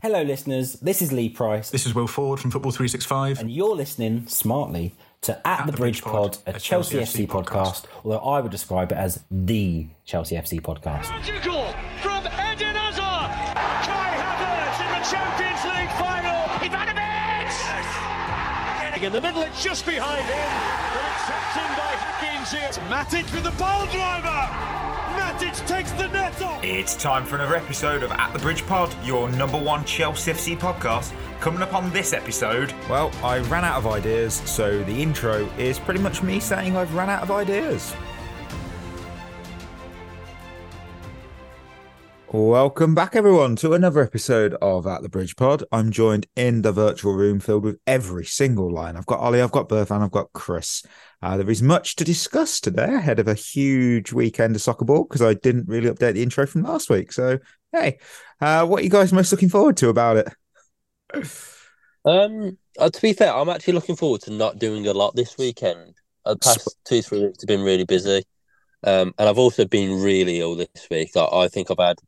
Hello, listeners. This is Lee Price, This is Will Ford from Football 365. and you're listening smartly to At, the, Bridge Pod, a Chelsea, FC podcast, although I would describe it as the Chelsea FC podcast. Magical from Eden Hazard. Kai Havertz in the Champions League final. Ivanovic. In the middle, it's just behind him. But it's swept in by Hakim Ziyech. Matic with the ball driver. Matic takes the net off. It's time for another episode of At the Bridge Pod, your number one Chelsea FC podcast. Coming up on this episode, well, I ran out of ideas, so the intro is pretty much me saying I've ran out of ideas. Welcome back, everyone, to another episode of At the Bridge Pod. I'm joined in the virtual room filled with every single line. I've got Ollie, I've got Berth, and I've got Chris. Uh, there is much to discuss today ahead of a huge weekend of soccer ball because I didn't really update the intro from last week. So, hey, uh, what are you guys most looking forward to about it? Um, uh, to be fair, I'm actually looking forward to not doing a lot this weekend. The past two, three weeks have been really busy. Um, and I've also been really ill this week. I, I think I've had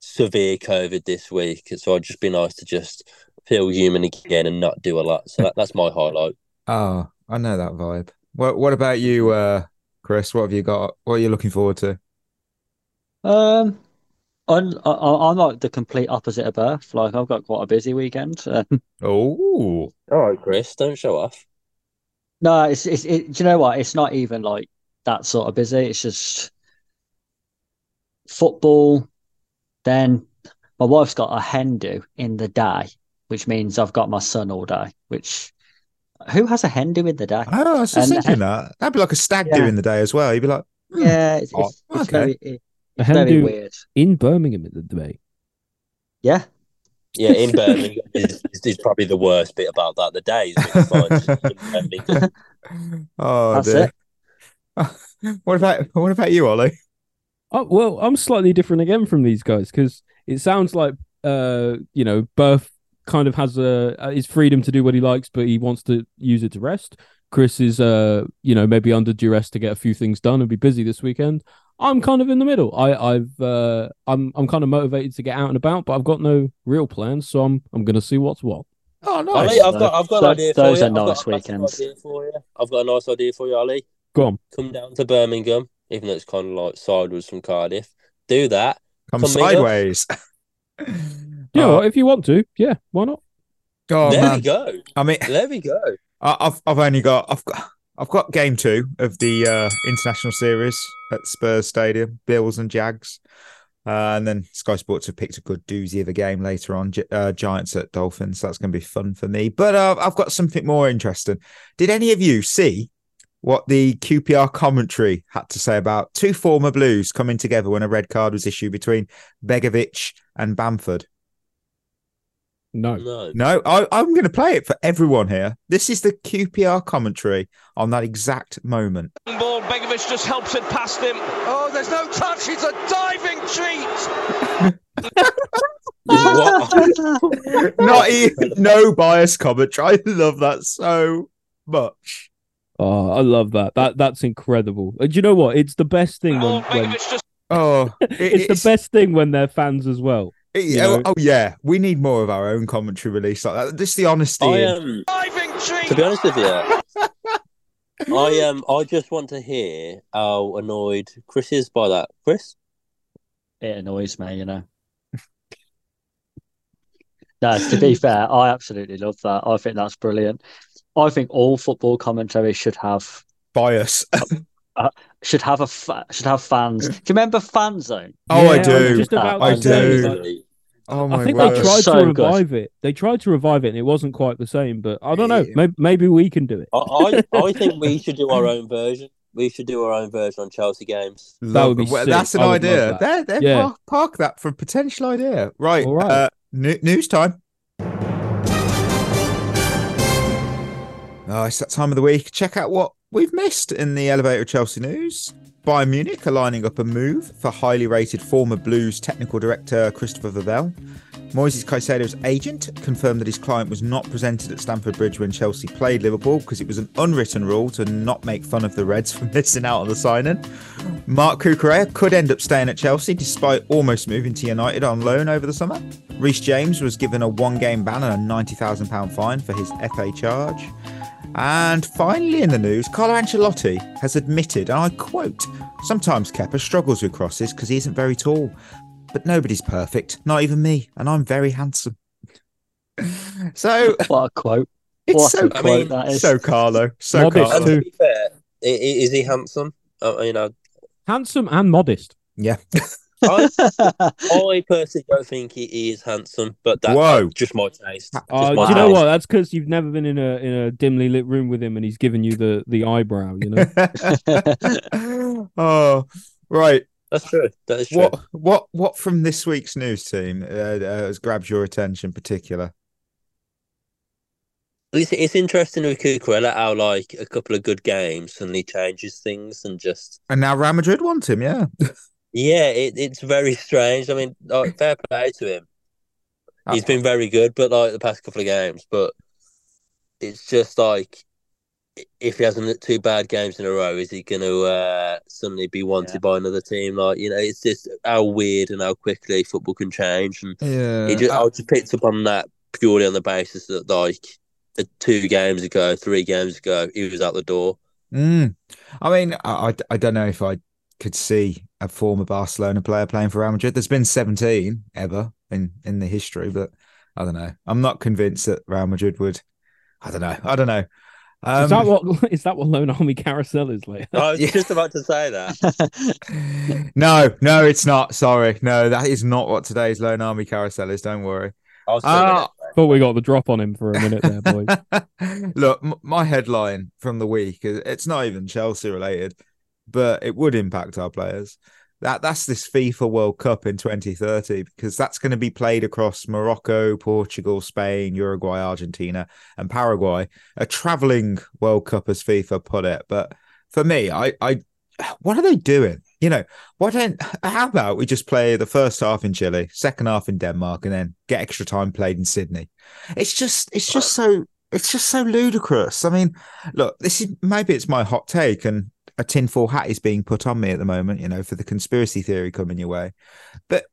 severe COVID this week. So it'd just be nice to just feel human again and not do a lot. So that, that's my highlight. Oh, I know that vibe. What What about you, uh, Chris? What have you got? What are you looking forward to? Um, I'm I- I'm like the complete opposite of Birth. Like I've got quite a busy weekend. Oh, All right, Chris, don't show off. no, it's it's it, do you know what? It's not even like that sort of busy. It's just football. Then my wife's got a hen do in the day, which means I've got my son all day. Which who has a hen do in the day? I was just And- thinking that. That'd be like a stag Yeah. do in the day as well. You'd be like, hmm, Yeah, it's, Oh, it's, it's okay. very it- A it's hen very do weird. in Birmingham in the day. Yeah, Yeah, in Birmingham is, is probably the worst bit about that. The days it's fine just in Birmingham. oh, That's dear. what about What about you, Ollie? Oh well, I'm slightly different again from these guys because it sounds like uh you know Birth kind of has a uh, his freedom to do what he likes, but he wants to use it to rest. Chris is uh you know maybe under duress to get a few things done and be busy this weekend. I'm kind of in the middle. I I've uh I'm I'm kind of motivated to get out and about, but I've got no real plans, so I'm I'm gonna see what's what. Oh, nice. Ollie, I've got, I've got an Those- idea for those you. are I've nice a massive weekends. idea for you. I've got a nice idea for you, Ollie. Go on. Come down to Birmingham, even though it's kind of like sideways from Cardiff. Do that. Come Come sideways. Yeah, well, if you want to, yeah, why not? oh, there man. we go. I mean, There we go. I- I've I've only got I've got I've got game two of the uh, international series at Spurs Stadium, Bills and Jags, uh, and then Sky Sports have picked a good doozy of a game later on, Gi- uh, Giants at Dolphins. So that's going to be fun for me. But uh, I've got something more interesting. Did any of you see what the QPR commentary had to say about two former Blues coming together when a red card was issued between Begovic and Bamford? No. No. No, I, I'm going to play it for everyone here. This is the QPR commentary on that exact moment. Ball, Begovic just helps it past him. Oh, there's no touch. It's a diving treat. What? Not even no bias commentary. I love that so much. Oh, I love that. That that's incredible. Uh, Do you know what? It's the best thing Oh, when, when Begovic just Oh, it- it's, the best thing when they're fans as well. it- you oh, know. oh, yeah, we need more of our own commentary release like that. Just the honesty. I um, to be honest with you, I um, I just want to hear how annoyed Chris is by that. Chris, it annoys me, you know. No, to be fair, I absolutely love that. I think that's brilliant. I think all football commentary should have bias. should have a fa- should have fans. Do you remember Fan Zone? Oh, I Yeah, I do. just about I do. like, Oh my god. I think word. they tried So to good. revive it. They tried to revive it, and it wasn't quite the same. But I don't know. Maybe, maybe we can do it. I, I I think we should do our own version. We should do our own version on Chelsea games. That would be Well, sick. That's an I would love idea. that. There, there. Yeah. Park, park that for a potential idea. Right. All right. Uh, new, news time. Oh, it's that time of the week. Check out what we've missed in the elevator Chelsea news. Bayern Munich are lining up a move for highly rated former Blues technical director Christopher Vivell. Moises Caicedo's agent confirmed that his client was not presented at Stamford Bridge when Chelsea played Liverpool because it was an unwritten rule to not make fun of the Reds for missing out on the signing. Marc Cucurella could end up staying at Chelsea despite almost moving to United on loan over the summer. Reece James was given a one game ban and a £90,000 fine for his FA charge. And finally, in the news, Carlo Ancelotti has admitted, and I quote, Sometimes Kepa struggles with crosses because he isn't very tall. But nobody's perfect, not even me, and I'm very handsome. so What a quote. it's What so a quote that is. so Carlo, so Modest And Carlo. to be fair, i- i- is he handsome? Uh, you know, Handsome and modest. Yeah. I, I personally don't think he is handsome, but that's Whoa. just my taste. Just Uh, my do you know taste. what? That's because you've never been in a in a dimly lit room with him, and he's given you the the eyebrow. You know. oh, right. That's true. That is true. What what what from this week's news team uh, uh, has grabbed your attention in particular? It's, it's interesting with Cucurella how like a couple of good games suddenly changes things and just And now Real Madrid want him, yeah. Yeah, it, it's very strange. I mean, like, fair play to him. He's been very good, but like the past couple of games, but it's just like if he hasn't two bad games in a row, is he going to uh, suddenly be wanted Yeah. by another team? Like you know, it's just how weird and how quickly football can change. And Yeah. he just, I just picked up on that purely on the basis that like two games ago, three games ago, he was out the door. mm. I mean, I, I I don't know if I could see a former Barcelona player playing for Real Madrid. There's been 17 ever in in the history, but I don't know. I'm not convinced that Real Madrid would. I don't know. I don't know. Um, is that what is that what Loan Army Carousel is like? I was Yeah. just about to say that. no, no, it's not. Sorry, no, that is not what today's Loan Army Carousel is. Don't worry. I was Ah. Thought we got the drop on him for a minute there, boys. Look, m- my headline from the week is it's not even Chelsea related, but it would impact our players. That that's this FIFA World Cup in 2030 because that's going to be played across Morocco, Portugal, Spain, Uruguay, Argentina, and Paraguay. A traveling World Cup, as FIFA put it. But for me, I, I, what are they doing? You know, why don't? How about we just play the first half in Chile, second half in Denmark, and then get extra time played in Sydney? It's just, it's just so, it's just so ludicrous. I mean, look, this is maybe it's my hot take, and a tinfoil hat is being put on me at the moment. You know, for the conspiracy theory coming your way, but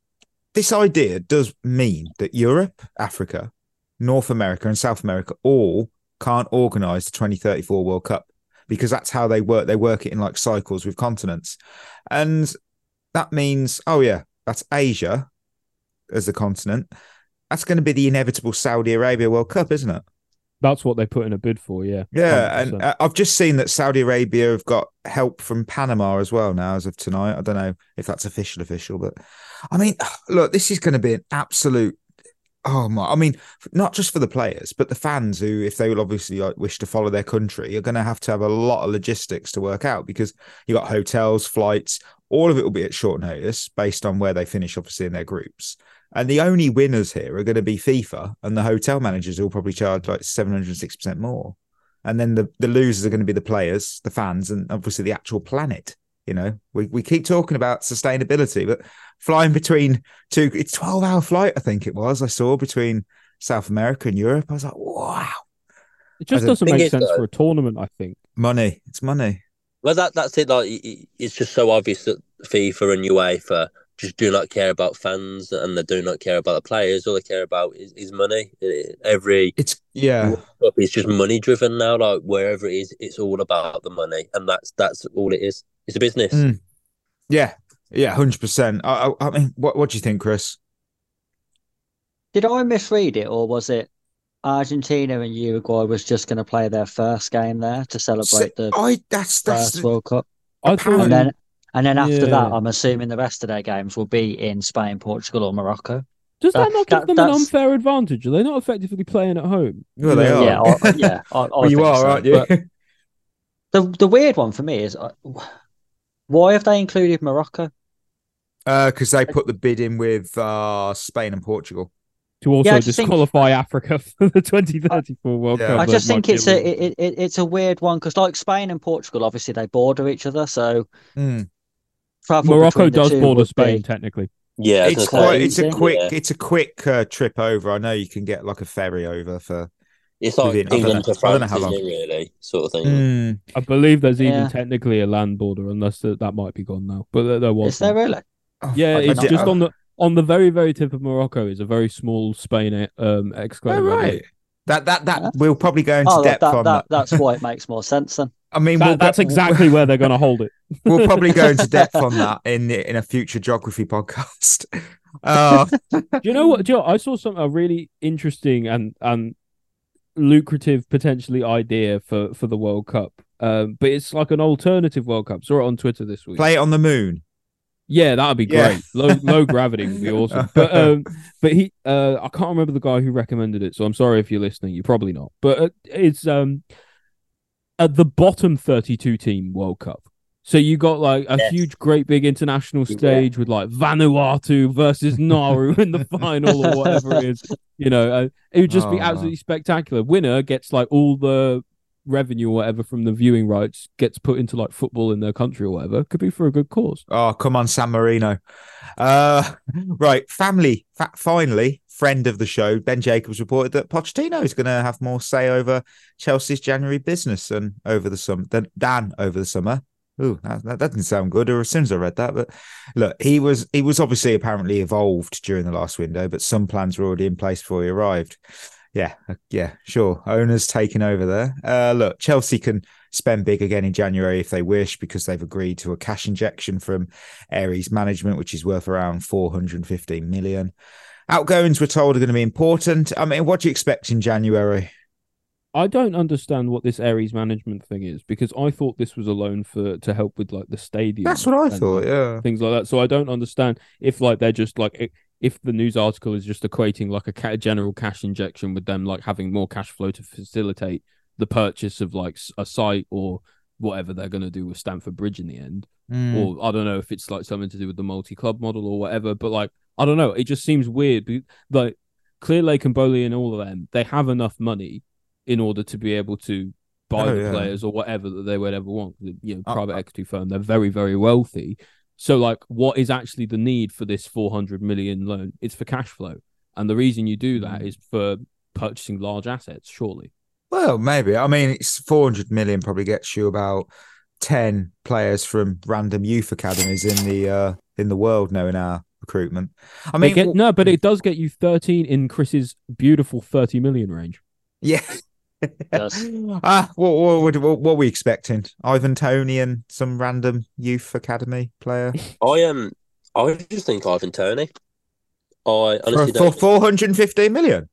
this idea does mean that Europe, Africa, North America, and South America all can't organise the 2034 World Cup because that's how they work. They work it in like cycles with continents. And that means, oh, yeah, that's Asia as the continent. That's going to be the inevitable Saudi Arabia World Cup, isn't it? That's what they put in a bid for. Yeah. Yeah. And 100%. uh, I've just seen that Saudi Arabia have got help from Panama as well now, as of tonight. I don't know if that's official, official, but I mean, look, this is going to be an absolute. Oh my! I mean, not just for the players, but the fans who, if they will obviously like, wish to follow their country, are going to have to have a lot of logistics to work out because you got hotels, flights, all of it will be at short notice based on where they finish, obviously in their groups. And the only winners here are going to be FIFA and the hotel managers who will probably charge like seven hundred six percent more. And then the, the losers are going to be the players, the fans, and obviously the actual planet. You know, we, we keep talking about sustainability, but flying between two, it's 12 hour flight, I think it was, I saw between South America and Europe. I was like, wow, It just doesn't make sense for a tournament. I think. money. It's money. Well, that that's it. Like, it- it- it's just so obvious that FIFA and UEFA just do not care about fans and they do not care about the players. All they care about is, is money. Every It's, yeah. it's just money driven now. Like wherever it is, it's all about the money, and that's that's all it is. It's a business. Mm. Yeah. Yeah. 100%. I, I, I mean, what, what do you think, Chris? Did I misread it, or was it Argentina and Uruguay was just going to play their first game there to celebrate the I, that's, that's, first World Cup? I Apparently- thought. And then, and then after Yeah. that, I'm assuming the rest of their games will be in Spain, Portugal, or Morocco. Does that that- not give that- them an unfair advantage? Are they not effectively playing at home? well, they Yeah. are. Yeah, I, yeah, I, I Well, you are, so. aren't you? The the weird one for me is uh, why have they included Morocco? Because Uh, they put the bid in with uh, Spain and Portugal. To also Yeah, I just think- disqualify Africa for the 2034 World Yeah. Cup. I just think it's a it, it, it's a weird one because like Spain and Portugal, obviously they border each other, so Mm. Travel Morocco does border Spain be- technically. Yeah, It's quite. It's a quick. Yeah. It's a quick uh, trip over. I know you can get like a ferry over for. it's like within- I don't England know- to I don't know France, how isn't long. it? Really, sort of thing. Mm, I believe there's even technically a land border, unless that, that might be gone now. But there, there was. Is there really? Yeah, I it's don't just know. on the on the very very tip of Morocco is a very small Spain um oh, exclave. right. That that that Huh? we'll probably go into Oh, depth that, on that, that. that's why it makes more sense then. I mean, That- we'll that's go- exactly where they're going to hold it. We'll probably go into depth on that in in a future geography podcast. Uh, Do you know what, Joe? I saw some a really interesting and and lucrative potentially idea for for the World Cup. Um, but it's like an alternative World Cup. Saw it on Twitter this week. play it on the moon. Yeah, that'd be Yeah. great. Low low gravity would be awesome. But um, but he uh, I can't remember the guy who recommended it, so I'm sorry if you're listening. You're probably not. But uh, it's um at the bottom 32 team World Cup. So you got like a Yes. huge, great big international Yeah. stage with like Vanuatu versus Nauru in the final or whatever it is. You know, uh, it would just be Oh. absolutely spectacular. Winner gets like all the revenue or whatever from the viewing rights gets put into like football in their country or whatever. Could be for a good cause. Oh, come on, San Marino. Uh, right, family. Fa- finally, friend of the show, Ben Jacobs reported that Pochettino is going to have more say over Chelsea's January business and over the summer than over the summer. Ooh, that, that doesn't sound good. Or as soon as I read that, but look, he was he was obviously apparently evolved during the last window, but some plans were already in place before he arrived. Yeah, uh, yeah, sure. Owners taking over there. Uh, look, Chelsea can spend big again in January if they wish because they've agreed to a cash injection from Ares management, which is worth around 415 million. Outgoings, we're told, are going to be important. I mean, what do you expect in January? I don't understand what this Ares management thing is because I thought this was a loan for to help with like the stadium. That's what I thought. Yeah. Things like that. So I don't understand if like they're just like if the news article is just equating like a ca- general cash injection with them like having more cash flow to facilitate the purchase of like a site or whatever they're going to do with Stamford Bridge in the end. Mm. Or I don't know if it's like something to do with the multi club model or whatever. But like I don't know. It just seems weird. Like Clearlake and Boehly and all of them, they have enough money in order to be able to buy Oh, the yeah. players or whatever that they would ever want. You know, Uh, private equity firm, they're very, very wealthy. So, like, what is actually the need for this 400 million loan? It's for cash flow. And the reason you do that Mm. for purchasing large assets, surely. Well, maybe. I mean, it's 400 million probably gets you about 10 players from random youth academies in the uh, in the world knowing our recruitment. I mean, get, no, but it does get you 13 in Chris's beautiful 30 million range. yeah. Does. Ah, what, what, what, what, what are we expecting? Ivan Toney and some random youth academy player I um, I just think Ivan Toney. I for, honestly for don't. 415 million.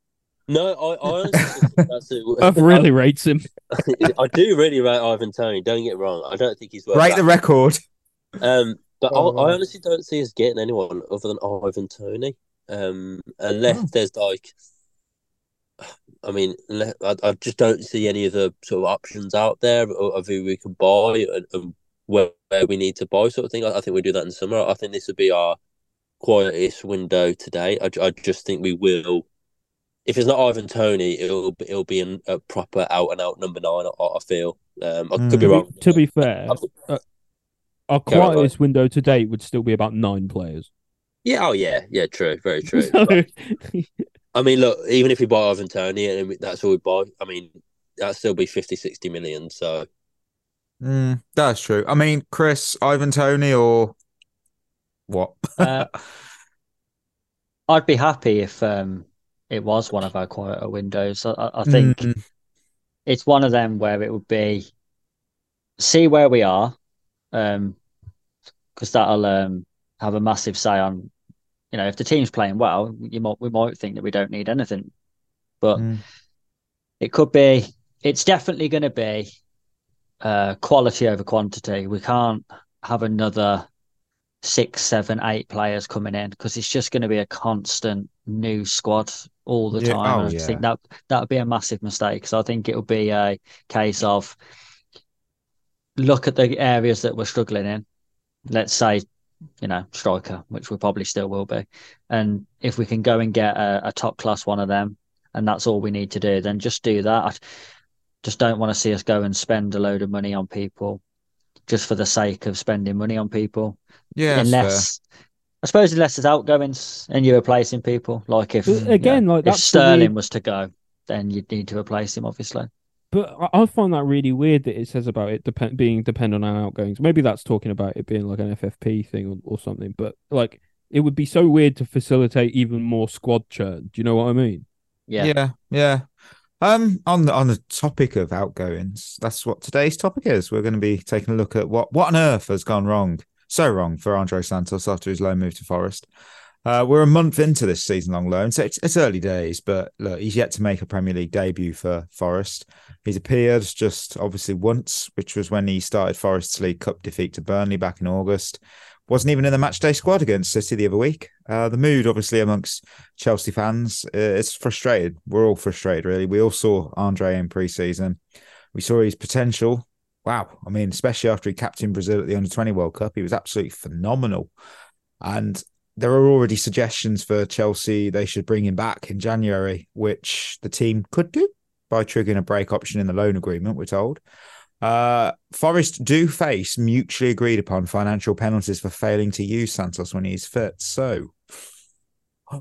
No, I, I honestly that's it. I've really rates him. I do really rate Ivan Toney. Don't get wrong. I don't think he's worth Break that. the record. Um, but Oh, I, I honestly don't see us getting anyone other than Ivan Toney. Um, unless Oh. there's like, I mean, I, I just don't see any of the sort of options out there of, who we can buy and, and where, where we need to buy, sort of thing. I, I think we do that in the summer. I think this would be our quietest window today. I, I just think we will. If it's not Ivan Toney, it'll be- it'll be an, a proper out and out number nine. I, I feel. Um, I could be Mm. wrong. To be fair, I'm- our Carry on. quietest window to date would still be about nine players. Yeah. Oh yeah. Yeah. True. Very true. So- I mean, look, even if we buy Ivan Toney and that's all we buy, I mean, that'd still be 50, 60 million. So, Mm, that's true. I mean, Chris, Ivan Toney, or what? Uh, I'd be happy if um, it was one of our quieter windows. I, I I think Mm, it's one of them where it would be see where we are, um, because that'll um have a massive say on, you know, if the team's playing well, you might we might think that we don't need anything, but mm. it could be. It's definitely going to be uh, quality over quantity. We can't have another six, seven, eight players coming in because it's just going to be a constant new squad all the Yeah, time. oh, I yeah. think that that would be a massive mistake. So I think it will be a case of look at the areas that we're struggling in. Let's say, you know, striker, which we probably still will be, and if we can go and get a, a top class one of them, and that's all we need to do, then just do that. I just don't want to see us go and spend a load of money on people just for the sake of spending money on people Yeah, that's fair. unless I suppose unless there's outgoings and you're replacing people, like if again, you know, like, if that's the Sterling weird- was to go, then you'd need to replace him, obviously. But I- I find that really weird that it says about it depend being dependent on our outgoings. Maybe that's talking about it being like an FFP thing or, or something. But like, it would be so weird to facilitate even more squad churn. Do you know what I mean? Yeah. yeah, yeah. Um, on the on the topic of outgoings, that's what today's topic is. We're going to be taking a look at what what on earth has gone wrong, so wrong for Andrey Santos after his loan move to Forest. Uh, we're a month into this season-long loan, so it's, it's early days. But look, he's yet to make a Premier League debut for Forest. He's appeared just obviously once, which was when he started Forest's League Cup defeat to Burnley back in August. Wasn't even in the matchday squad against City the other week. Uh, the mood, obviously, amongst Chelsea fans, it's frustrated. We're all frustrated, really. We all saw Andrey in pre-season. We saw his potential. Wow, I mean, especially after he captained Brazil at the Under Twenty World Cup, he was absolutely phenomenal. And there are already suggestions for Chelsea they should bring him back in January, which the team could do by triggering a break option in the loan agreement. We're told. Uh, Forest do face mutually agreed upon financial penalties for failing to use Santos when he's fit. So,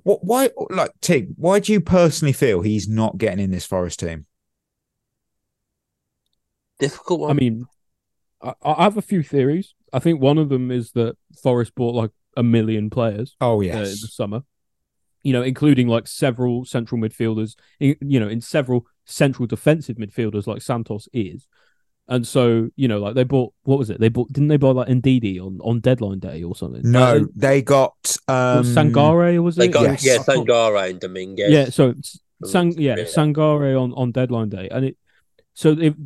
what? Why? Like, Tig, why do you personally feel he's not getting in this Forest team? Difficult one. I mean, I, I have a few theories. I think one of them is that Forest bought like a million players Oh uh, in yes, the summer, you know, including like several central midfielders, in, you know, in several central defensive midfielders like Santos is. And so, you know, like they bought what was it? They bought didn't they buy like Ndidi on, on deadline day or something? no, Like, they got um, Sangare was they it? got yes. yeah, I and Dominguez. Yeah, so s- Sang yeah, Sevilla. Sangare on, on deadline day, and it so they've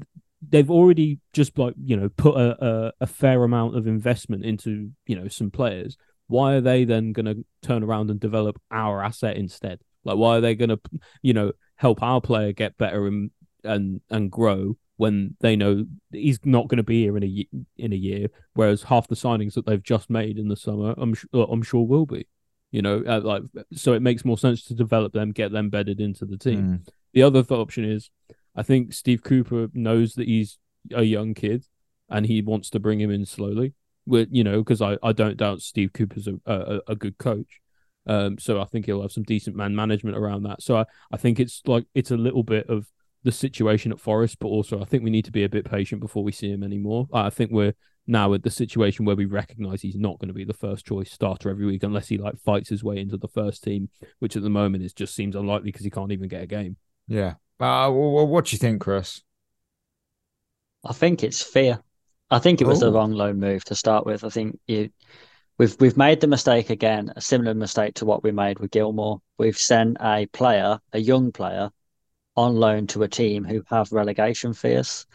they've already just like you know put a, a a fair amount of investment into you know some players. Why are they then going to turn around and develop our asset instead? Like, why are they going to you know help our player get better and and and grow when they know he's not going to be here in a in a year? Whereas half the signings that they've just made in the summer, I'm su- I'm sure will be. You know, uh, like so it makes more sense to develop them, get them bedded into the team. Mm. The other th- option is, I think Steve Cooper knows that he's a young kid, and he wants to bring him in slowly. With you know, because I, I don't doubt Steve Cooper's a, a a good coach. Um, so I think he'll have some decent man management around that. So I, I think it's like it's a little bit of the situation at Forest, but also I think we need to be a bit patient before we see him anymore. I think we're now at the situation where we recognise he's not going to be the first choice starter every week unless he like fights his way into the first team, which at the moment is just seems unlikely because he can't even get a game. Yeah. Uh, well, what do you think, Chris? I think it's fear. I think it was the Oh. wrong loan move to start with. I think you we've we've made the mistake again, a similar mistake to what we made with Gilmour. We've sent a player, a young player, on loan to a team who have relegation fears.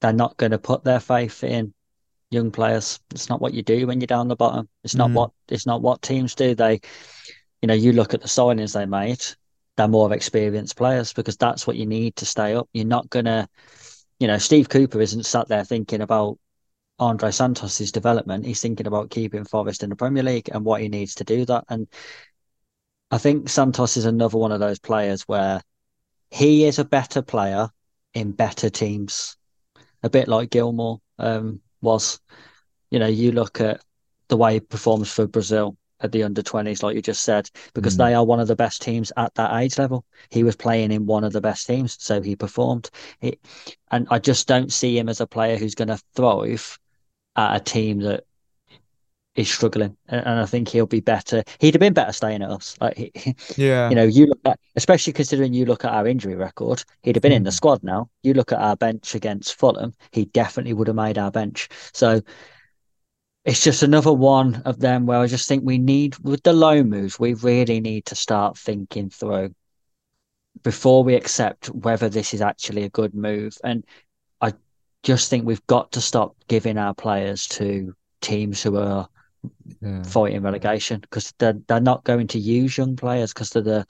They're not going to put their faith in young players. It's not what you do when you're down the bottom. It's not Mm. what it's not what teams do. They, you know, you look at the signings they made. They're more experienced players because that's what you need to stay up. You're not gonna, you know, Steve Cooper isn't sat there thinking about Andrey Santos's development. He's thinking about keeping Forest in the Premier League and what he needs to do that. And I think Santos is another one of those players where he is a better player in better teams, a bit like Gilmour um, was. You know, you look at the way he performs for Brazil at the under 20s, like you just said, because Mm. they are one of the best teams at that age level. He was playing in one of the best teams, so he performed. It, and I just don't see him as a player who's going to thrive at a team that is struggling. And, and I think he'll be better. He'd have been better staying at us. Like, he, Yeah. you know, you look at, especially considering you look at our injury record, he'd have been in the Mm. squad now. You look at our bench against Fulham, he definitely would have made our bench. So it's just another one of them where I just think we need, with the loan moves, we really need to start thinking through before we accept whether this is actually a good move. And just think we've got to stop giving our players to teams who are yeah. fighting relegation because they're they're not going to use young players because of the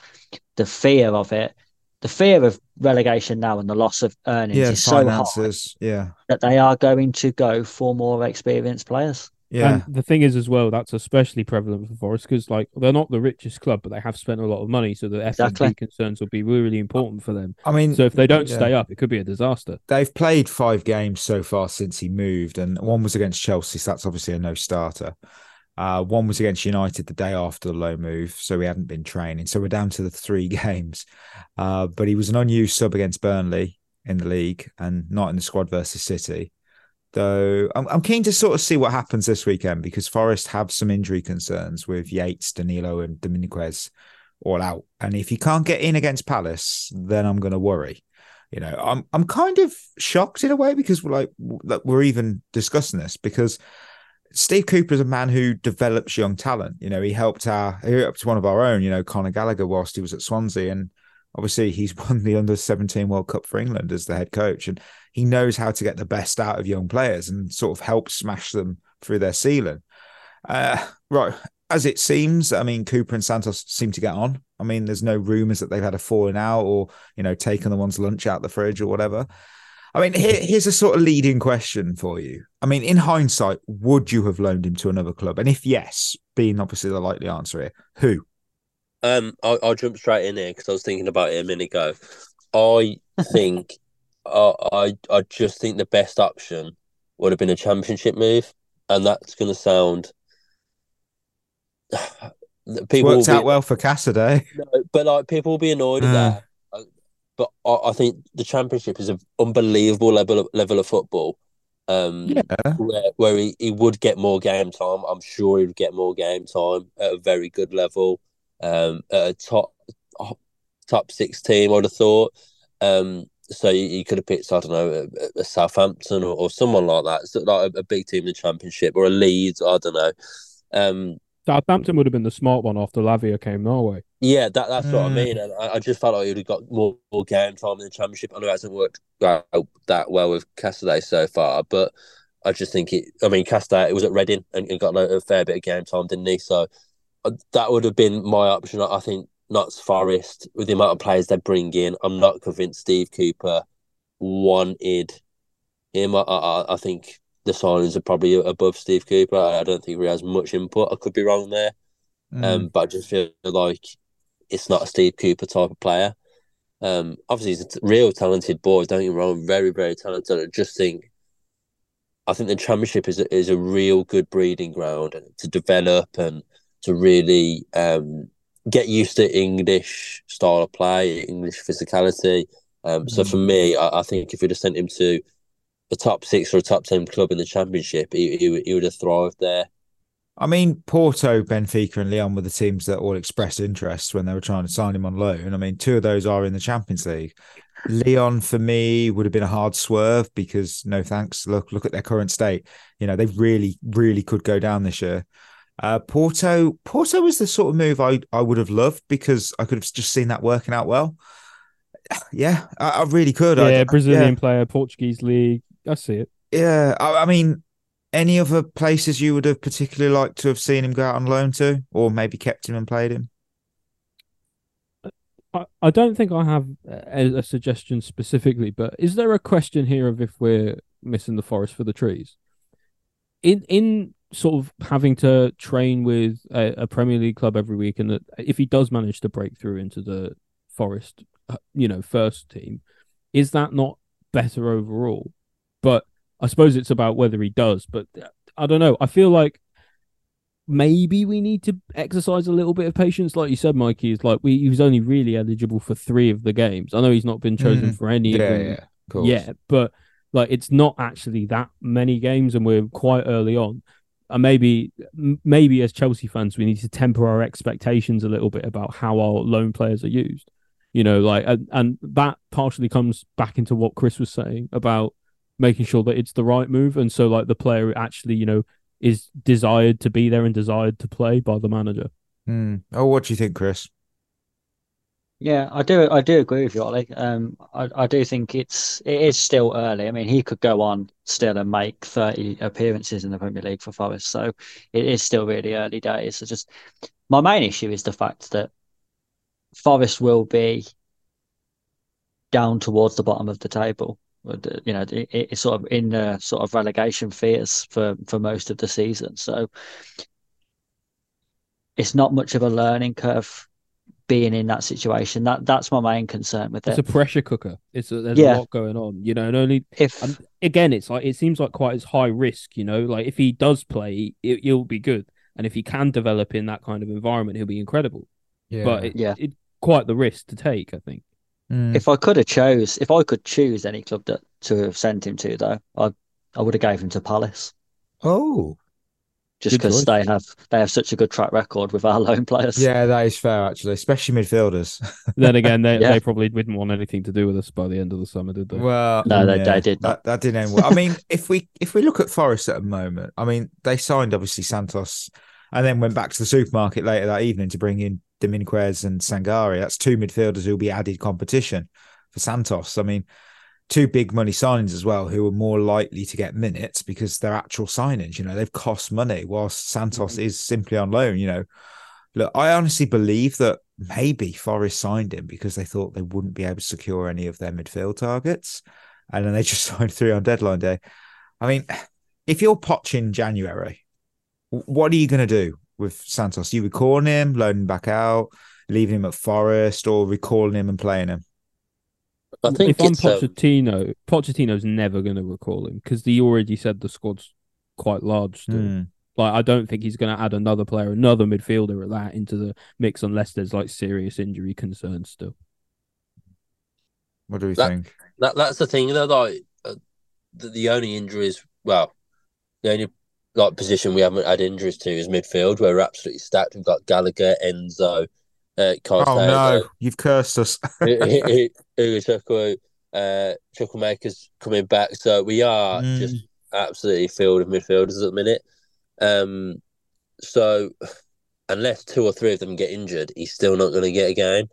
the fear of it. The fear of relegation now and the loss of earnings Yeah, is so high. Yeah. that they are going to go for more experienced players. Yeah. And the thing is, as well, that's especially prevalent for Forest because, like, they're not the richest club, but they have spent a lot of money, so the FFP concerns will be really important for them. I mean, So if they don't yeah. stay up, it could be a disaster. they've played five games so far since he moved, and one was against Chelsea, so that's obviously a no starter. Uh, one was against United the day after the low move, so we hadn't been training. So we're down to the three games. Uh, but he was an unused sub against Burnley in the league and not in the squad versus City. Though I'm, I'm keen to sort of see what happens this weekend because Forest have some injury concerns with Yates, Danilo, and Dominguez all out. And if you can't get in against Palace, then I'm going to worry. You know, I'm I'm kind of shocked in a way because we're like we're even discussing this because Steve Cooper is a man who develops young talent. You know, he helped our he helped one of our own, you know, Conor Gallagher whilst he was at Swansea. And obviously he's won the under 17 World Cup for England as the head coach. And he knows how to get the best out of young players and sort of help smash them through their ceiling. Uh, right. As it seems, I mean, Cooper and Santos seem to get on. I mean, there's no rumours that they've had a falling out or, you know, taken the one's lunch out the fridge or whatever. I mean, here, here's a sort of leading question for you. I mean, in hindsight, would you have loaned him to another club? And if yes, being obviously the likely answer here, who? Um, I'll, I'll jump straight in here because I was thinking about it a minute ago. I think, uh, I I just think the best option would have been a championship move, and that's going to sound. People worked out well for Casadei, no, but like people will be annoyed uh. at that but I, I think the championship is an unbelievable level of, level of football. Um, yeah. where, where he, he would get more game time. I'm sure he would get more game time at a very good level. Um, at a top top six team, I'd have thought. Um, so you, you, could have picked, I don't know, a, a Southampton or, or, someone like that, so like a, a, big team in the championship or a Leeds. I don't know. Um, Southampton would have been the smart one after Lavia came Norway. Yeah, that, that's mm. what I mm. mean. And I, I, just felt like he would have got more, more game time in the championship. I know it hasn't worked out that well with Casadei so far, but I just think it. I mean, Casadei it was at Reading and, and got a, a, fair bit of game time, didn't he? So uh, that would have been my option. I think not Forest with the amount of players they bring in. I'm not convinced Steve Cooper wanted him. I, I, I think the signings are probably above Steve Cooper. I don't think he has much input. I could be wrong there, mm. um, but I just feel like it's not a Steve Cooper type of player. Um, obviously, he's a real talented boy. Don't get me wrong, very very talented. I just think, I think the Championship is a, is a real good breeding ground to develop and to really um, get used to English style of play, English physicality. Um, mm. So for me, I, I think if we'd have sent him to a top six or a top ten club in the championship, he, he, he would have thrived there. I mean, Porto, Benfica, and Lyon were the teams that all expressed interest when they were trying to sign him on loan. I mean, two of those are in the Champions League. Lyon, for me would have been a hard swerve because no thanks. Look, look at their current state. You know, they really, really could go down this year. Uh, Porto, Porto was the sort of move I I would have loved because I could have just seen that working out well. Yeah, I, I really could. Yeah, I, Brazilian yeah. player, Portuguese league. I see it. Yeah, I, I, mean, any other places you would have particularly liked to have seen him go out on loan to, or maybe kept him and played him? I, I don't think I have a, a suggestion specifically, but is there a question here of if we're missing the forest for the trees? In in sort of having to train with a, a, Premier League club every week, and that if he does manage to break through into the Forest, uh, you know, first team, is that not better overall? But I suppose it's about whether he does. But I don't know. I feel like maybe we need to exercise a little bit of patience. Like you said, Mikey, is like we he was only really eligible for three of the games. I know he's not been chosen mm. for any yeah, yeah, yet, but like it's not actually that many games, and we're quite early on. And maybe, maybe as Chelsea fans, we need to temper our expectations a little bit about how our loan players are used. You know, like, and, and that partially comes back into what Chris was saying about making sure that it's the right move. And so, like, the player actually, you know, is desired to be there and desired to play by the manager. Mm. Oh, what do you think, Chris? Yeah, I do. I do agree with you, Ollie. Um, I, I do think it's it is still early. I mean, he could go on still and make thirty appearances in the Premier League for Forest, so it is still really early days. So, just my main issue is the fact that Forest will be down towards the bottom of the table you know, it, it's sort of in the sort of relegation fears for for most of the season. So it's not much of a learning curve being in that situation. That that's my main concern with it's it. It's a pressure cooker. It's a, there's yeah. a lot going on, you know, and only if again, it's like it seems like quite as high risk, you know, like if he does play, it, will be good. and if he can develop in that kind of environment, he'll be incredible. Yeah. But it, Yeah. it quite the risk to take, I think. Mm. If I could have chose, if I could choose any club that to have sent him to, though, I I would have gave him to Palace oh, just because they have they have such a good track record with our loan players. yeah, that is fair actually, especially midfielders. Then again, they, Yeah. they probably didn't want anything to do with us by the end of the summer, did they? Well, No, they- they did That, not. that didn't end well. I mean, if we if we look at Forest at the moment, I mean, they signed obviously Santos, and then went back to the supermarket later that evening to bring in Dominguez and Sangare. That's two midfielders who will be added competition for Santos. I mean, two big money signings as well, who are more likely to get minutes because they're actual signings. You know, they've cost money, whilst Santos mm. is simply on loan. You know, look, I honestly believe that maybe Forest signed him because they thought they wouldn't be able to secure any of their midfield targets, and then they just signed three on deadline day. I mean, if you're Poch in January, what are you going to do with Santos? You recalling him, loaning him back out, leaving him at Forest, or recalling him and playing him? I think if I'm it's um, Pochettino, Pochettino's never going to recall him because he already said the squad's quite large still. Hmm. Like, I don't think he's going to add another player, another midfielder at that into the mix unless there's like serious injury concerns still. What do we That- think? that that's the thing though. Like uh, the, the only injuries, well, the only like position we haven't had injuries to is midfield, where we're absolutely stacked. We've got Gallagher, Enzo, uh, Oh no, you've cursed us. Ugochukwu, uh, Chukwuemeka's coming back. So we are Mm. just absolutely filled with midfielders at the minute. Um, so unless two or three of them get injured, he's still not going to get a game.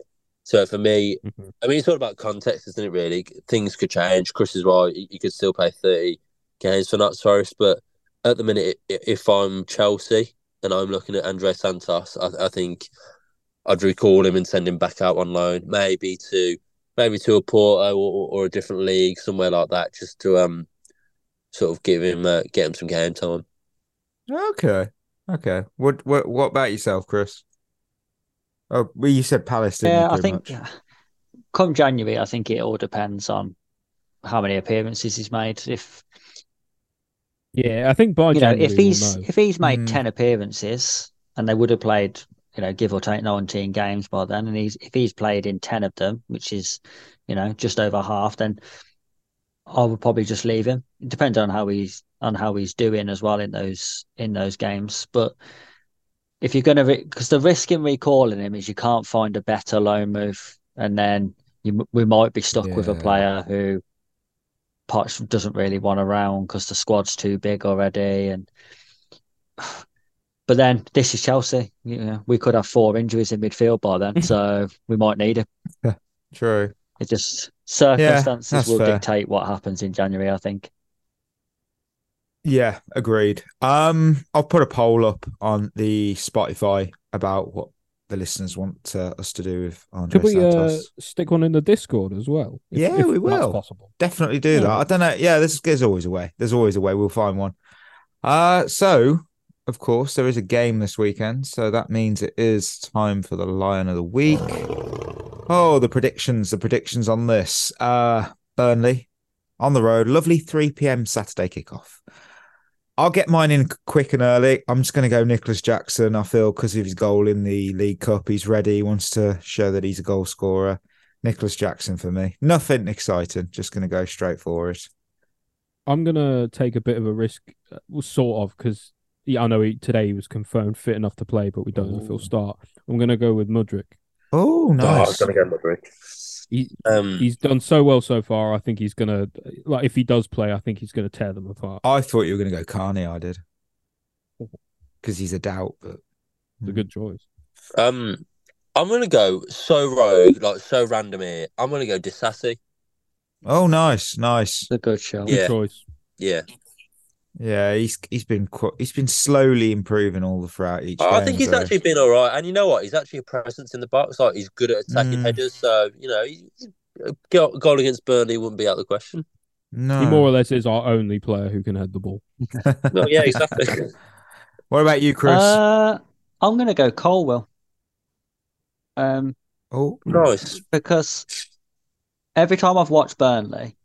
So for me, Mhm. I mean, it's all about context, isn't it? Really, things could change. Chris is right; he, he could still play thirty games for Notts Forest, but at the minute, if I'm Chelsea and I'm looking at Andrey Santos, I, I think I'd recall him and send him back out on loan, maybe to maybe to a Porto or, or a different league, somewhere like that, just to um sort of give him uh, get him some game time. Okay, okay. What what what about yourself, Chris? Oh, well, you said Palace, didn't Yeah, you? I think much? come January, I think it all depends on how many appearances he's made. If Yeah, I think by you know, January if he's know. if he's made Mm. ten appearances and they would have played, you know, give or take nineteen games by then, and he's if he's played in ten of them, which is, you know, just over half, then I would probably just leave him. It depends on how he's on how he's doing as well in those in those games. But if you're gonna, because the risk in recalling him is you can't find a better loan move, and then you we might be stuck with a player who Potts doesn't really want around because the squad's too big already. And but then this is Chelsea. You know, we could have four injuries in midfield by then, so we might need him. True. It just circumstances that's will fair. dictate what happens in January. I think. Yeah, agreed. Um, I'll put a poll up on the Spotify about what the listeners want uh, us to do with Andrey Should we uh, stick one in the Discord as well? if- Yeah, if we that's will. possible. Definitely do Yeah. that. I don't know. Yeah, there's there's always a way. There's always a way. We'll find one. Uh so of course there is a game this weekend, so that means it is time for the Lion of the Week. Oh, the predictions, the predictions on this. Uh Burnley on the road, lovely 3 p.m. Saturday kickoff. I'll get mine in quick and early. I'm just going to go Nicolas Jackson. I feel because of his goal in the League Cup, he's ready. He wants to show that he's a goal scorer. Nicolas Jackson for me. Nothing exciting. Just going to go straight for it. I'm gonna take a bit of a risk, uh, sort of, because I know he, today he was confirmed fit enough to play, but we don't know if he'll start. I'm gonna go with Mudryk. Oh, Oh, I was going to go Mudryk. He Um, he's done so well so far. I think he's gonna like if he does play, I think he's gonna tear them apart. I thought you were going to go Carney. I did because he's a doubt, but It's a good choice. um, I'm going to go so rogue, like so random here. I'm going to go Disasi. oh, nice, nice. It's a good show. Good Yeah. choice. Yeah, Yeah, he's he's been qu- he's been slowly improving all the throughout each. I game, think he's so- actually been all right. And you know what? He's actually a presence in the box. Like he's good at attacking Mm. headers. So you know, he, he- goal goal against Burnley wouldn't be out of the question. no. He more or less is our only player who can head the ball. No, yeah, exactly. what about you, Chris? Uh, I'm going to go Colwill. Um, oh, nice. because every time I've watched Burnley,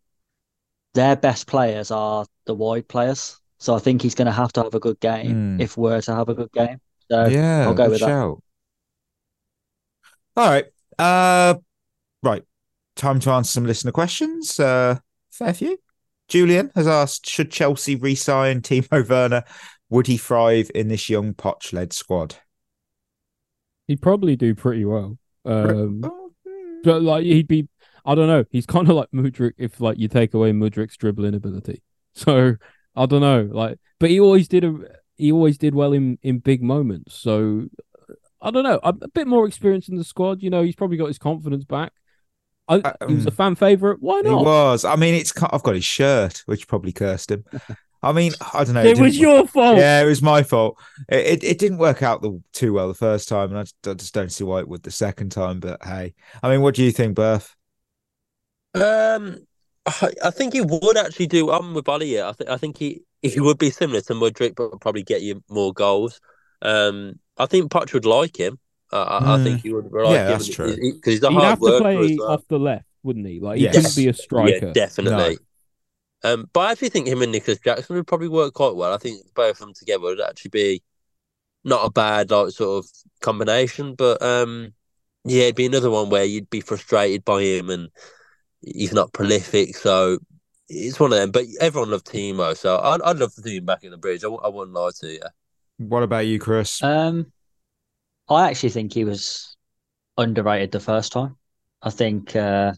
their best players are the wide players. So I think he's going to have to have a good game Hmm. if we're to have a good game. So yeah, I'll go good with that. shout. All right. Uh, right. Time to answer some listener questions. Uh, fair few. Julian has asked, should Chelsea re-sign Timo Werner? Would he thrive in this young Poch-led squad? He'd probably do pretty well. Um, Oh, hmm. but like he'd be, I don't know. He's kind of like Mudryk if like you take away Mudryk's dribbling ability. So I don't know. Like, but he always did a he always did well in in big moments. So I don't know. A, a bit more experience in the squad. You know, he's probably got his confidence back. I, he was a Um, fan favorite. Why not? He was. I mean, it's. I've got his shirt, which probably cursed him. I mean, I don't know. It was didn't- your fault. Yeah, it was my fault. It, it it didn't work out the, too well the first time, and I just, I just don't see why it would the second time. But hey, I mean, what do you think, Berth? Um, I, I think he would actually do. I'm with Ollie here. I think I think he he would be similar to Mudryk, but probably get you more goals. Um, I think Poch would like him. Uh, I, I Mm. think he would like Yeah, him that's true. because he's a He'd hard have to worker play well. off the left, wouldn't he? Like he Yes. couldn't be a striker. Yeah, definitely. Um, but I actually think him and Nicolas Jackson would probably work quite well. I think both of them together would actually be not a bad like sort of combination. But um, yeah, it'd be another one where you'd be frustrated by him, and he's not prolific. So it's one of them. But everyone loved Timo, so I'd, I'd love to see him back in the bridge. I, I wouldn't lie to you. What about you, Chris? Um, I actually think he was underrated the first time. I think uh,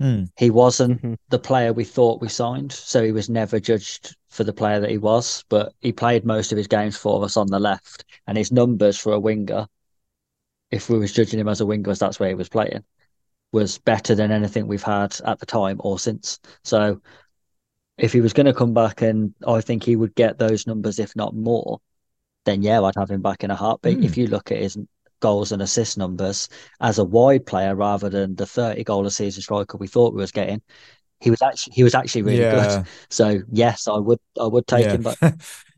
Hmm. he wasn't Mhm. the player we thought we signed, so he was never judged for the player that he was. But he played most of his games for us on the left, and his numbers for a winger, if we was judging him as a winger, as that's where he was playing, was better than anything we've had at the time or since. So if he was going to come back, and I think he would get those numbers, if not more, then yeah, I'd have him back in a heartbeat. Hmm. If you look at his goals and assist numbers as a wide player rather than the 30 goal a season striker we thought we was getting, he was actually he was actually really yeah, good. So yes, I would I would take yeah. him back.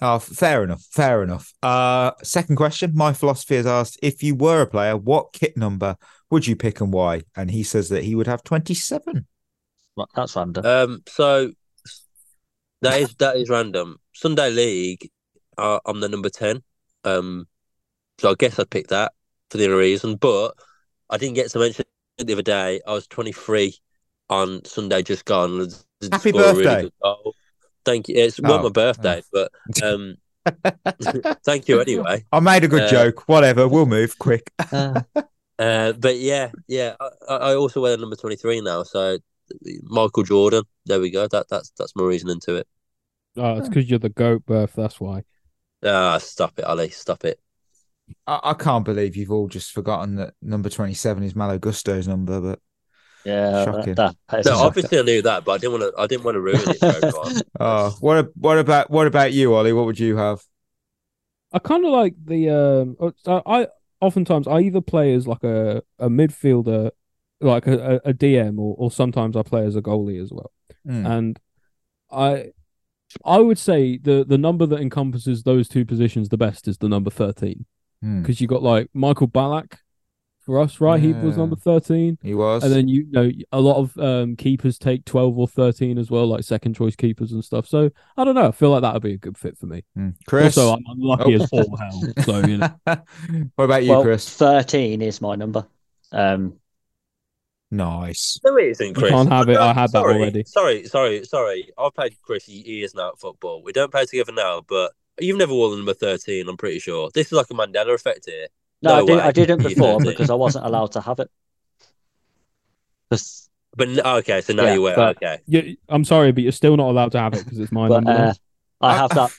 oh, fair enough. Fair enough. Uh, second question. My philosophy has asked if you were a player, what kit number would you pick and why? And he says that he would have twenty-seven. Well, That's random. Um, so that is that is random. Sunday League, uh, I'm the number ten. Um, so I guess I'd pick that for the other reason. But I didn't get to mention it the other day. I was 23 on Sunday just gone. Happy score a really birthday. good goal. Thank you. It's not Oh, my birthday, but um, thank you anyway. I made a good Uh, joke. Whatever. We'll move quick. Uh, but yeah, yeah. I, I I also wear the number 23 now. So Michael Jordan. There we go. That that's that's my reasoning to it. Oh, it's because you're the goat, Berth. That's why. Ah, stop it, Ali. Stop it. I, I can't believe you've all just forgotten that number twenty-seven is Malo Gusto's number, but yeah, Shocking. that, that is No, obviously I knew that, but I didn't want to. I didn't want to ruin it for. Oh, what what about what about you, Ollie? What would you have? I kind of like the um. uh, so I oftentimes I either play as like a a midfielder, like a, a, a DM, or or sometimes I play as a goalie as well. Hmm. And I I would say the the number that encompasses those two positions the best is the number thirteen Hmm. because you got like Michael Ballack for us, right? He was number thirteen. He was. And then you know a lot of um, keepers take twelve or thirteen as well, like second choice keepers and stuff. So I don't know. I feel like that would be a good fit for me. Hmm. Chris. Also, I'm unlucky Oh. as all hell. So you know, what about you, well, Chris? 13 is my number. Um, Nice. No, it isn't, Chris. can't have it. No, I had that already. Sorry, sorry, sorry. I've played Chris years now at football. We don't play together now, but you've never worn the number thirteen. I'm pretty sure. This is like a Mandela effect here. No, No I, did, I didn't before because I wasn't allowed to have it. 'Cause- But okay, so now Yeah, you wear. but- Okay, you, I'm sorry, but you're still not allowed to have it because it's mine. but uh, I have that.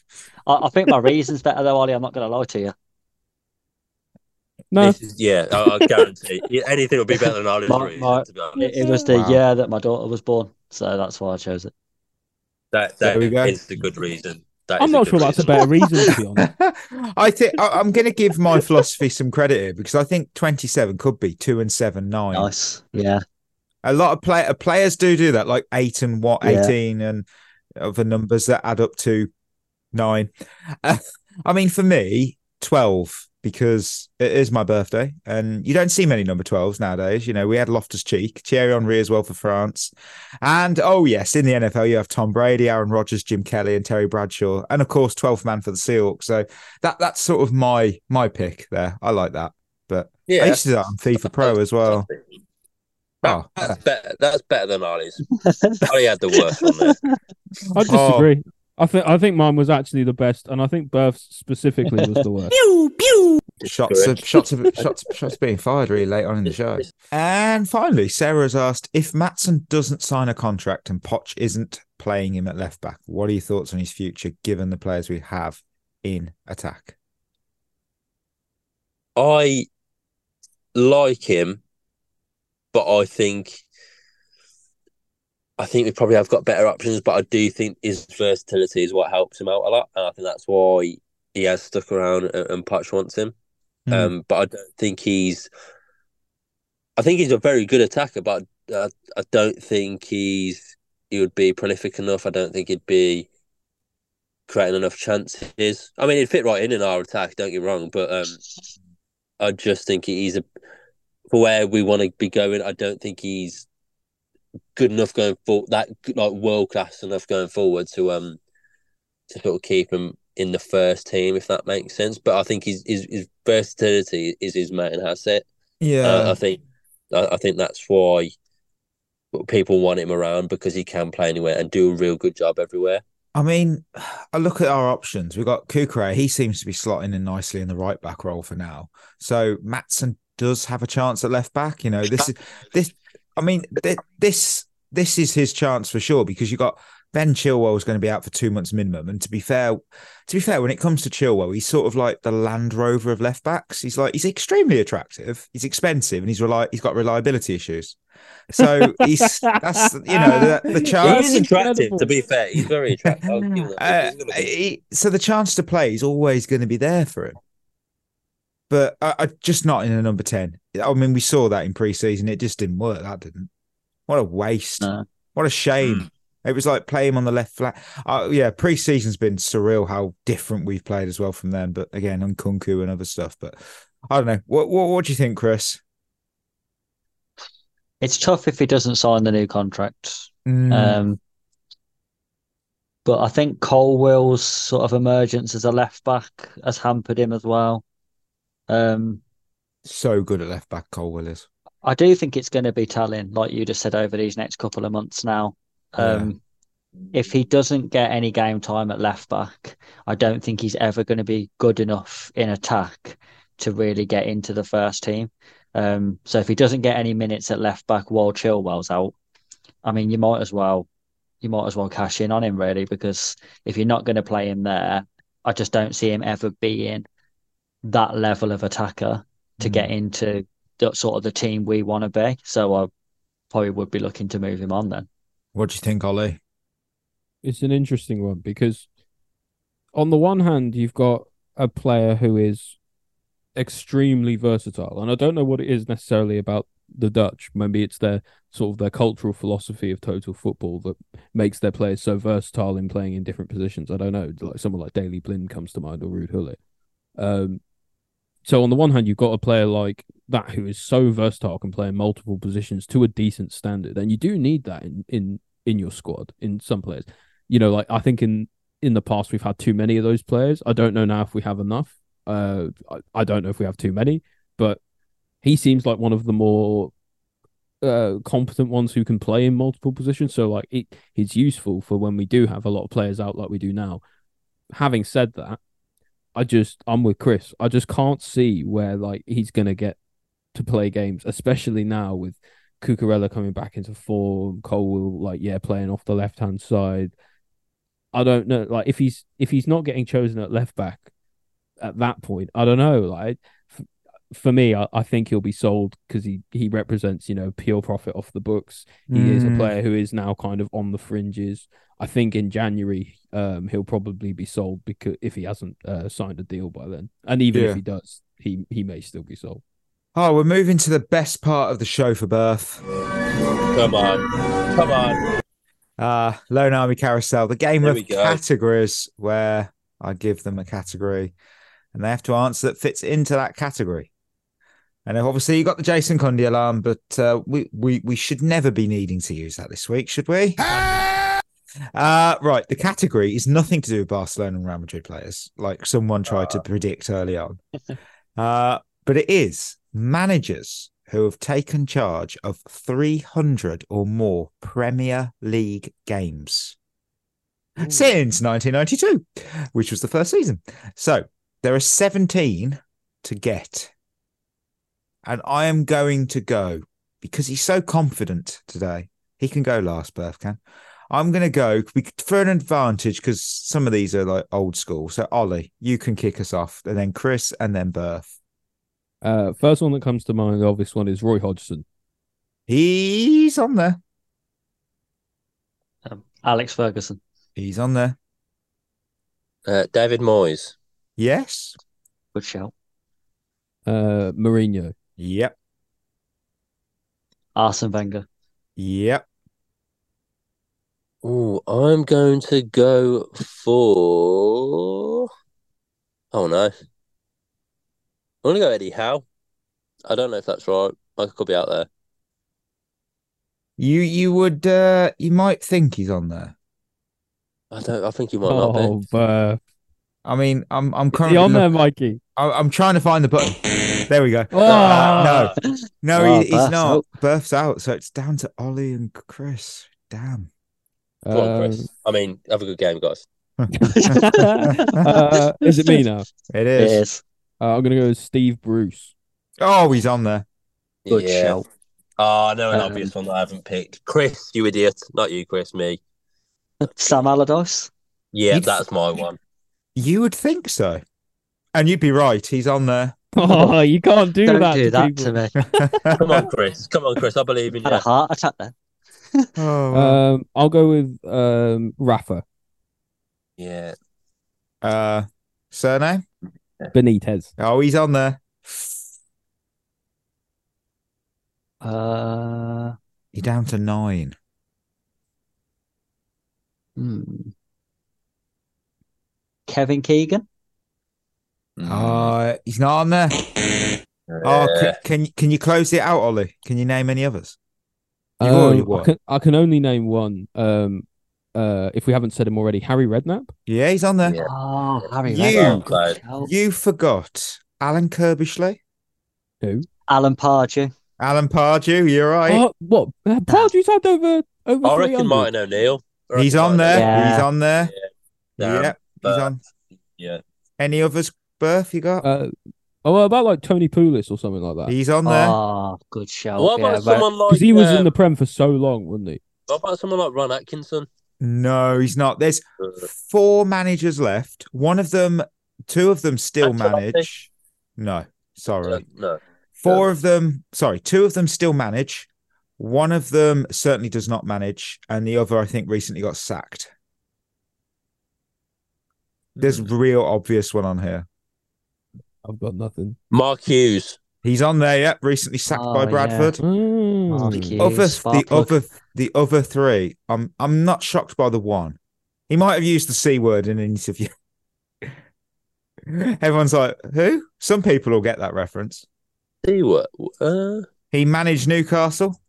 I, I think my reason's better though, Ollie. I'm not going to lie to you. no, this is yeah. I, I guarantee anything would be better than Ollie's My- reason. my- to be honest. It, it was the Wow. year that my daughter was born, so that's why I chose it. That There that we go. is the good reason. That I'm not good sure that's a better reason to be honest. I think I, I'm going to give my philosophy some credit here because I think 27 could be two and seven, nine. Nice, yeah. A lot of play, uh, players do do that, like eight and what, Yeah. 18 and other numbers that add up to nine. Uh, I mean, for me, 12 because it is my birthday, and you don't see many number 12s nowadays. You know, we had Loftus Cheek, Thierry Henry as well for France. And oh, yes, in the NFL, you have Tom Brady, Aaron Rodgers, Jim Kelly, and Terry Bradshaw. And of course, 12th man for the Seahawks. So that that's sort of my my pick there. I like that. But Yeah. I used to do that on FIFA Pro as well. Oh, That's better. That's better than Ollie's. Ollie had the worst one there. I disagree. I think I think mine was actually the best, and I think Births specifically was the worst. shots of shots of shots shots being fired really late on in the show. And finally, Sarah has asked if Maatsen doesn't sign a contract and Poch isn't playing him at left back, what are your thoughts on his future given the players we have in attack? I like him, but I think I think we probably have got better options. But I do think his versatility is what helps him out a lot, and I think that's why he has stuck around and, and wants him. Hmm. Um, but I don't think he's. I think he's a very good attacker, but I, I don't think he's he would be prolific enough. I don't think he'd be creating enough chances. I mean, he'd fit right in in our attack. Don't get me wrong, but um, I just think he's a for where we want to be going. I don't think he's good enough going for that like world class enough going forward to um to sort of keep him in the first team if that makes sense. But I think his his, his versatility is his main asset. Yeah, Uh, I think I, I think that's why people want him around because he can play anywhere and do a real good job everywhere. I mean, I look at our options. We've got Kukre. He seems to be slotting in nicely in the right back role for now. So Maatsen does have a chance at left back. You know, this is this. I mean, th- this this is his chance for sure because you got Ben Chilwell is going to be out for two months minimum. And to be fair, to be fair, when it comes to Chilwell, he's sort of like the Land Rover of left backs. He's like he's extremely attractive. He's expensive, and he's reli- he's got reliability issues. So he's that's you know the, the chance. is attractive, to be fair. He's very attractive. I'll give him that. Uh, He's he- so the chance to play is always going to be there for him, but I, I just not in a number ten. I mean, we saw that in pre-season; it just didn't work. That didn't. What a waste! No. What a shame! It was like playing on the left flat. Uh, yeah, pre-season's been surreal how different we've played as well from them. But again, on Nkunku and other stuff. But I don't know. What what, what do you think, Chris? It's tough if he doesn't sign the new contract. Mm, Um, but I think Colwill's sort of emergence as a left back has hampered him as well. Um, so good at left back, Colwill is. I do think it's going to be telling, like you just said, over these next couple of months now. Um, If he doesn't get any game time at left back, I don't think he's ever going to be good enough in attack to really get into the first team. Um, so if he doesn't get any minutes at left back while Chilwell's out, I mean, you might as well, you might as well cash in on him really, because if you're not going to play him there, I just don't see him ever being that level of attacker to Mm. get into the sort of the team we want to be. So I probably would be looking to move him on then. What do you think, Ollie? It's an interesting one because, on the one hand, you've got a player who is extremely versatile, and I don't know what it is necessarily about the Dutch. Maybe it's their sort of their cultural philosophy of total football that makes their players so versatile in playing in different positions. I don't know, like someone like Daley Blind comes to mind or Ruud Gullit. Um, so on the one hand, you've got a player like that who is so versatile, can play in multiple positions to a decent standard, and you do need that in in in your squad in some players. You know, like I think in in the past we've had too many of those players. I don't know now if we have enough. Uh, I, I don't know if we have too many, but he seems like one of the more uh competent ones who can play in multiple positions. So like it, it's useful for when we do have a lot of players out like we do now. Having said that, I just I'm with Chris. I just can't see where like he's gonna get to play games, especially now with Cucurella coming back into form, Colwill like yeah playing off the left hand side. I don't know, like if he's if he's not getting chosen at left back at that point, I don't know. Like for me, I, I think he'll be sold because he he represents you know pure profit off the books. He is a Mm. player who is now kind of on the fringes. I think in January, um, he'll probably be sold because if he hasn't uh, signed a deal by then, and even Yeah. if he does, he he may still be sold. Oh, we're moving to the best part of the show for Berth. Come on. Come on. Uh, Loan Army Carousel, the game There of categories where I give them a category and they have to answer that fits into that category. And obviously, you got the Jason Cundy alarm, but uh, we, we we should never be needing to use that this week, should we? Uh, right. The category is nothing to do with Barcelona and Real Madrid players, like someone tried to predict early on. Uh, but it is managers who have taken charge of 300 or more Premier League games since 1992, which was the first season. So there are 17 to get. And I am going to go because he's so confident today. He can go last, Berth can. I'm going to go for an advantage because some of these are like old school. So, Ollie, you can kick us off, and then Chris, and then Berth. Uh, first one that comes to mind, the obvious one, is Roy Hodgson. He's on there. Um, Alex Ferguson. He's on there. Uh, David Moyes. Yes. Good shout. Uh, Mourinho. Yep. Arsene Wenger. Yep. Oh, I'm going to go for. Oh no. I'm gonna go Eddie Howe. I don't know if that's right. I could be out there. You you would uh you might think he's on there. I don't. I think he might not Oh, be. Berth. I mean, I'm I'm Is he currently on there, Mikey? I- I'm trying to find the button. There we go. Oh, Uh, no, no, Oh, he, he's Berth's not. out. Berth's out, so it's down to Ollie and Chris. Damn. Go on, Um, Chris. I mean, have a good game, guys. uh, is it me now? It It is. is. Uh, I'm gonna go with Steve Bruce. Oh, he's on there. Good yeah. shout. Oh, no, an Um, obvious one that I haven't picked. Chris, you idiot. Not you, Chris, me. Sam Allardyce. Yeah, You'd- that's my one. You would think so, and you'd be right. He's on there. Oh, you can't do Don't that. do to that people. to me. Come on, Chris. Come on, Chris. I believe in Had a heart attack there. oh, well. Um, I'll go with um Rafa Yeah. uh, surname? Benitez. Oh, he's on there. Uh, You're down to nine. hmm. Kevin Keegan. Uh, he's not on there. Oh, can, can can you close it out, Ollie? Can you name any others? Um, I can I can only name one. Um, uh, if we haven't said him already, Harry Redknapp. Yeah, he's on there. Yeah. Oh, Harry You- Redknapp. Well You forgot Alan Curbishley, Who? Alan Pardew. Alan Pardew. You're right. Oh, what? Uh, Pardew's had over over. I reckon 300. Martin O'Neill. I he's on there. Yeah. He's on there. Damn, yeah, he's on. Yeah. Any others? Berth, you got? Uh, oh, well, about like Tony Pulis or something like that. he's on there. Oh, good show. What yeah, about but- someone like. Because he was in um, the Prem for so long, wasn't he? What about someone like Ron Atkinson? No, he's not. There's Uh, four managers left. One of them, two of them still Ancelotti? manage. No, sorry. uh, no. Four of them, sorry, two of them still manage. One of them certainly does not manage, and the other, I think, recently got sacked. There's a real obvious one on here. I've got nothing. Mark Hughes. He's on there, yep. Recently sacked Oh, by yeah. Bradford. Mm. Mark Hughes, Other, the plug. other, the other three. I'm, I'm not shocked by the one. He might have used the c word in an interview. Everyone's like, who? Some people will get that reference. See what? Uh, He managed Newcastle,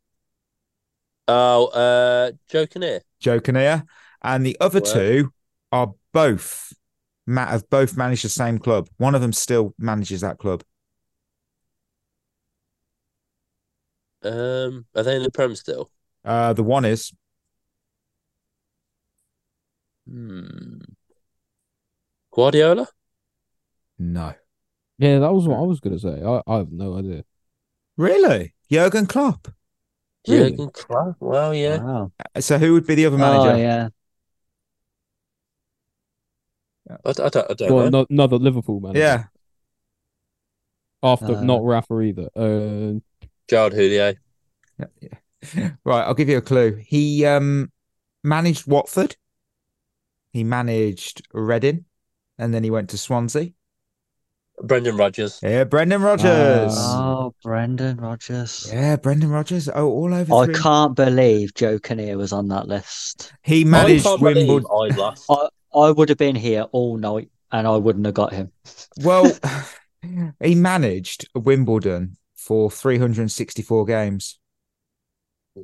oh, uh, Joe Kinnear. Joe Kinnear, and the other Wow. two are both ma- have both managed the same club. One of them still manages that club. Um, are they in the Prem still? Uh, the one is Hmm. Guardiola? no, Yeah, that was what I was gonna say. I, I have no idea. really Jurgen Klopp. Really? Jurgen Klopp? Well, yeah. Wow. So who would be the other Oh, manager? yeah. I, d- I don't, I don't Well, know. no, another Liverpool manager. yeah. After Uh, not Rafa either. Uh, Gerard Houllier. Right, I'll give you a clue. He um managed Watford. He managed Reading, and then he went to Swansea. Brendan Rodgers. Yeah, Brendan Rodgers. Oh, Brendan Rodgers. yeah, Brendan Rodgers. Oh, all over. I three. can't believe Joe Kinnear was on that list. He I managed can't believe Wimbledon. I lost. I, I would have been here all night and I wouldn't have got him. Well, he managed Wimbledon for 364 games.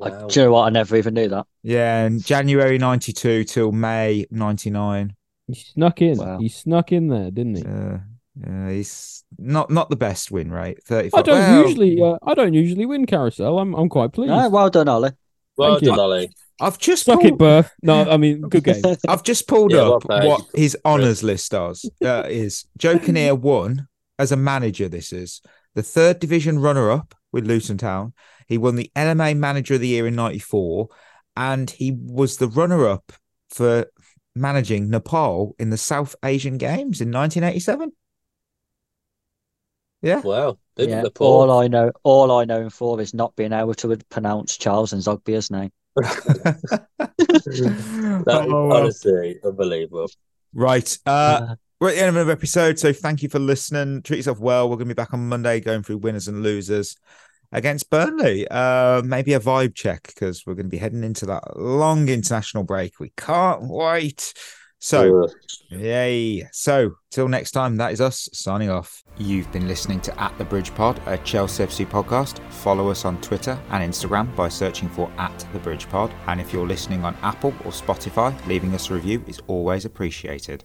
I, do you know what? I never even knew that. Yeah, and January 92 till May 99. He snuck in. Wow. He snuck in there, didn't he? Uh, yeah, he's not not the best win rate. 35. I don't well, usually. Uh, I don't usually win carousel. I'm. I'm quite pleased. No, well done, Ollie. Well Thank you. done, Ollie. I've just Suck it, pulled, Berth. No, I mean, good game. I've just pulled Yeah, up well played. what his honours list does. Uh, is Joe Kinnear won as a manager? This is the third division runner up with Luton Town. He won the LMA Manager of the Year in '94, and he was the runner up for managing Nepal in the South Asian Games in 1987. Yeah, Wow. Big Yeah, Nepal. all I know, all I know him for is not being able to pronounce Charles N'Zogbia's name. That is Oh, well. honestly unbelievable. Right. Uh, Uh, we're at the end of another episode, so thank you for listening. Treat yourself well. We're going to be back on Monday going through winners and losers against Burnley. Uh, maybe a vibe check because we're going to be heading into that long international break. We can't wait. So, yay. So, till next time, that is us signing off. You've been listening to At the Bridge Pod, a Chelsea FC podcast. Follow us on Twitter and Instagram by searching for At the Bridge Pod. And if you're listening on Apple or Spotify, leaving us a review is always appreciated.